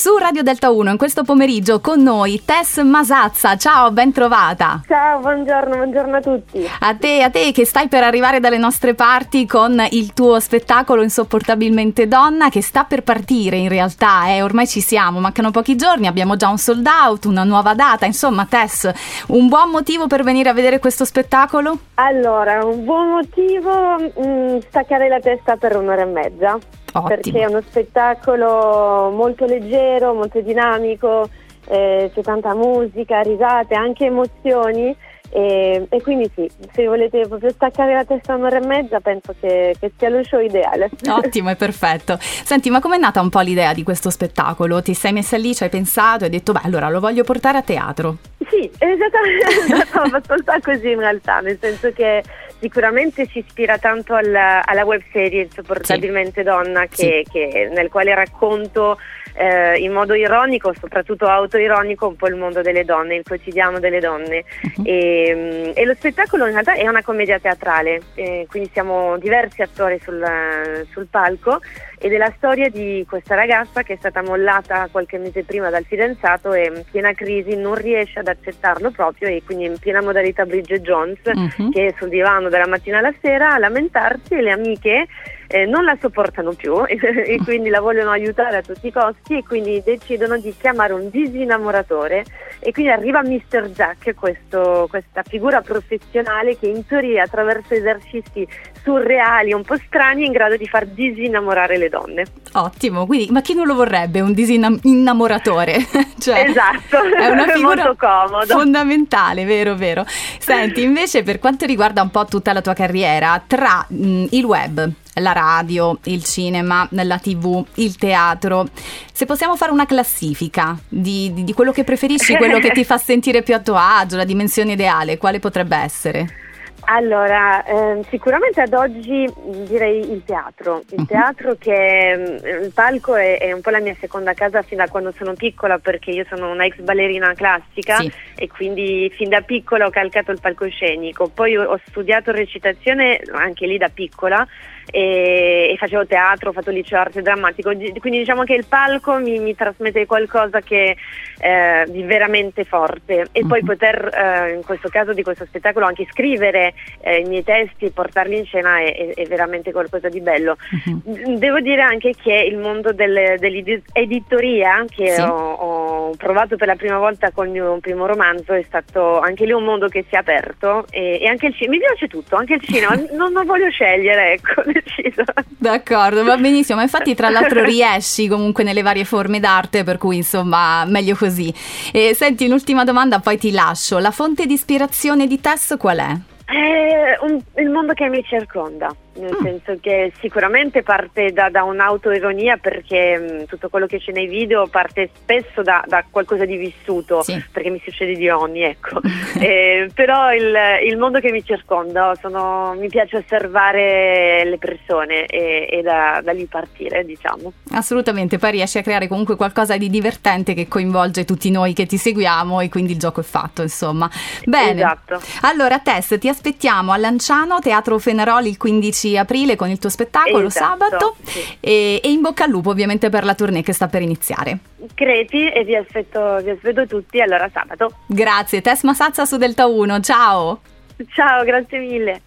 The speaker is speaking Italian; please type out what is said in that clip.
Su Radio Delta 1 in questo pomeriggio con noi Tess Masazza. Ciao, ben trovata. Ciao, buongiorno, buongiorno a tutti. A te, a te che stai per arrivare dalle nostre parti con il tuo spettacolo Insopportabilmente Donna che sta per partire in realtà, eh, ormai ci siamo, mancano pochi giorni, abbiamo già un sold out, una nuova data, insomma Tess, un buon motivo per venire a vedere questo spettacolo? Allora, un buon motivo, mh, mm, staccare la testa per un'ora e mezza. Ottimo. Perché è uno spettacolo molto leggero, molto dinamico, eh, c'è tanta musica, risate, anche emozioni. E, e, quindi sì, se volete proprio staccare la testa un'ora e mezza penso che, che sia lo show ideale. Ottimo, è perfetto. Senti, ma com'è nata un po' l'idea di questo spettacolo? Ti sei messa lì, ci hai pensato hai detto, beh allora lo voglio portare a teatro? Sì, esattamente, abbastanza così in realtà, nel senso che sicuramente si ispira tanto alla, alla web serie Insopportabilmente sì. Donna che, sì. che, nel quale racconto eh, in modo ironico, soprattutto autoironico, un po' il mondo delle donne, il quotidiano delle donne. Uh-huh. E, e, lo spettacolo in realtà è una commedia teatrale, eh, quindi siamo diversi attori sul, sul palco ed è la storia di questa ragazza che è stata mollata qualche mese prima dal fidanzato e in piena crisi non riesce ad accettarlo proprio e quindi in piena modalità Bridget Jones uh-huh. che è sul divano dalla mattina alla sera a lamentarsi e le amiche eh, non la sopportano più e, quindi la vogliono aiutare a tutti i costi e quindi decidono di chiamare un disinnamoratore e quindi arriva Mr. Jack, questo, questa figura professionale che in teoria attraverso esercizi surreali, un po' strani, è in grado di far disinnamorare le donne. Ottimo, quindi ma chi non lo vorrebbe un disinnamoratore? cioè, esatto, è una figura fondamentale, vero, vero. Senti, invece per quanto riguarda un po' tutta la tua carriera, tra mh, il web, la radio, il cinema, la tv, il teatro. Se possiamo fare una classifica di, di, di quello che preferisci, quello che ti fa sentire più a tuo agio, la dimensione ideale, quale potrebbe essere? Allora, eh, sicuramente ad oggi direi il teatro, il uh-huh. teatro che il palco è, è, un po' la mia seconda casa fin da quando sono piccola perché io sono una ex ballerina classica sì. e quindi fin da piccola ho calcato il palcoscenico, poi ho, ho studiato recitazione anche lì da piccola e, e, facevo teatro, ho fatto liceo arte drammatico, quindi diciamo che il palco mi, mi trasmette qualcosa che, eh, di veramente forte e poi mhm. poter eh, in questo caso di questo spettacolo anche scrivere eh, i miei testi e portarli in scena è, è, veramente qualcosa di bello. Uh-huh. Devo dire anche che il mondo del, dell'editoria che sì. ho, ho, provato per la prima volta con il mio primo romanzo è stato anche lì un mondo che si è aperto e, e anche il cinema, mi piace tutto, anche il cinema, non, non voglio scegliere, ecco deciso. D'accordo, va benissimo, ma infatti tra l'altro riesci comunque nelle varie forme d'arte, per cui insomma meglio così. E, senti, un'ultima domanda, poi ti lascio. La fonte di ispirazione di Tess qual è? È un, il mondo che mi circonda nel mm. senso che sicuramente parte da, da un'autoironia perché mh, mm, tutto quello che c'è nei video parte spesso da, da qualcosa di vissuto, sì. perché mi succede di ogni, ecco. eh, però il, il, mondo che mi circonda, sono, mi piace osservare le persone e, e da, da, lì partire, diciamo. Assolutamente, poi riesci a creare comunque qualcosa di divertente che coinvolge tutti noi che ti seguiamo e quindi il gioco è fatto, insomma. Bene. Esatto. Allora, Tess, ti aspettiamo a Lanciano, Teatro Feneroli il 15 aprile con il tuo spettacolo esatto, sabato sì. e, e, in bocca al lupo ovviamente per la tournée che sta per iniziare. Creti e vi aspetto, vi aspetto tutti allora sabato. Grazie, Tess Masazza su Delta 1, ciao! Ciao, grazie mille.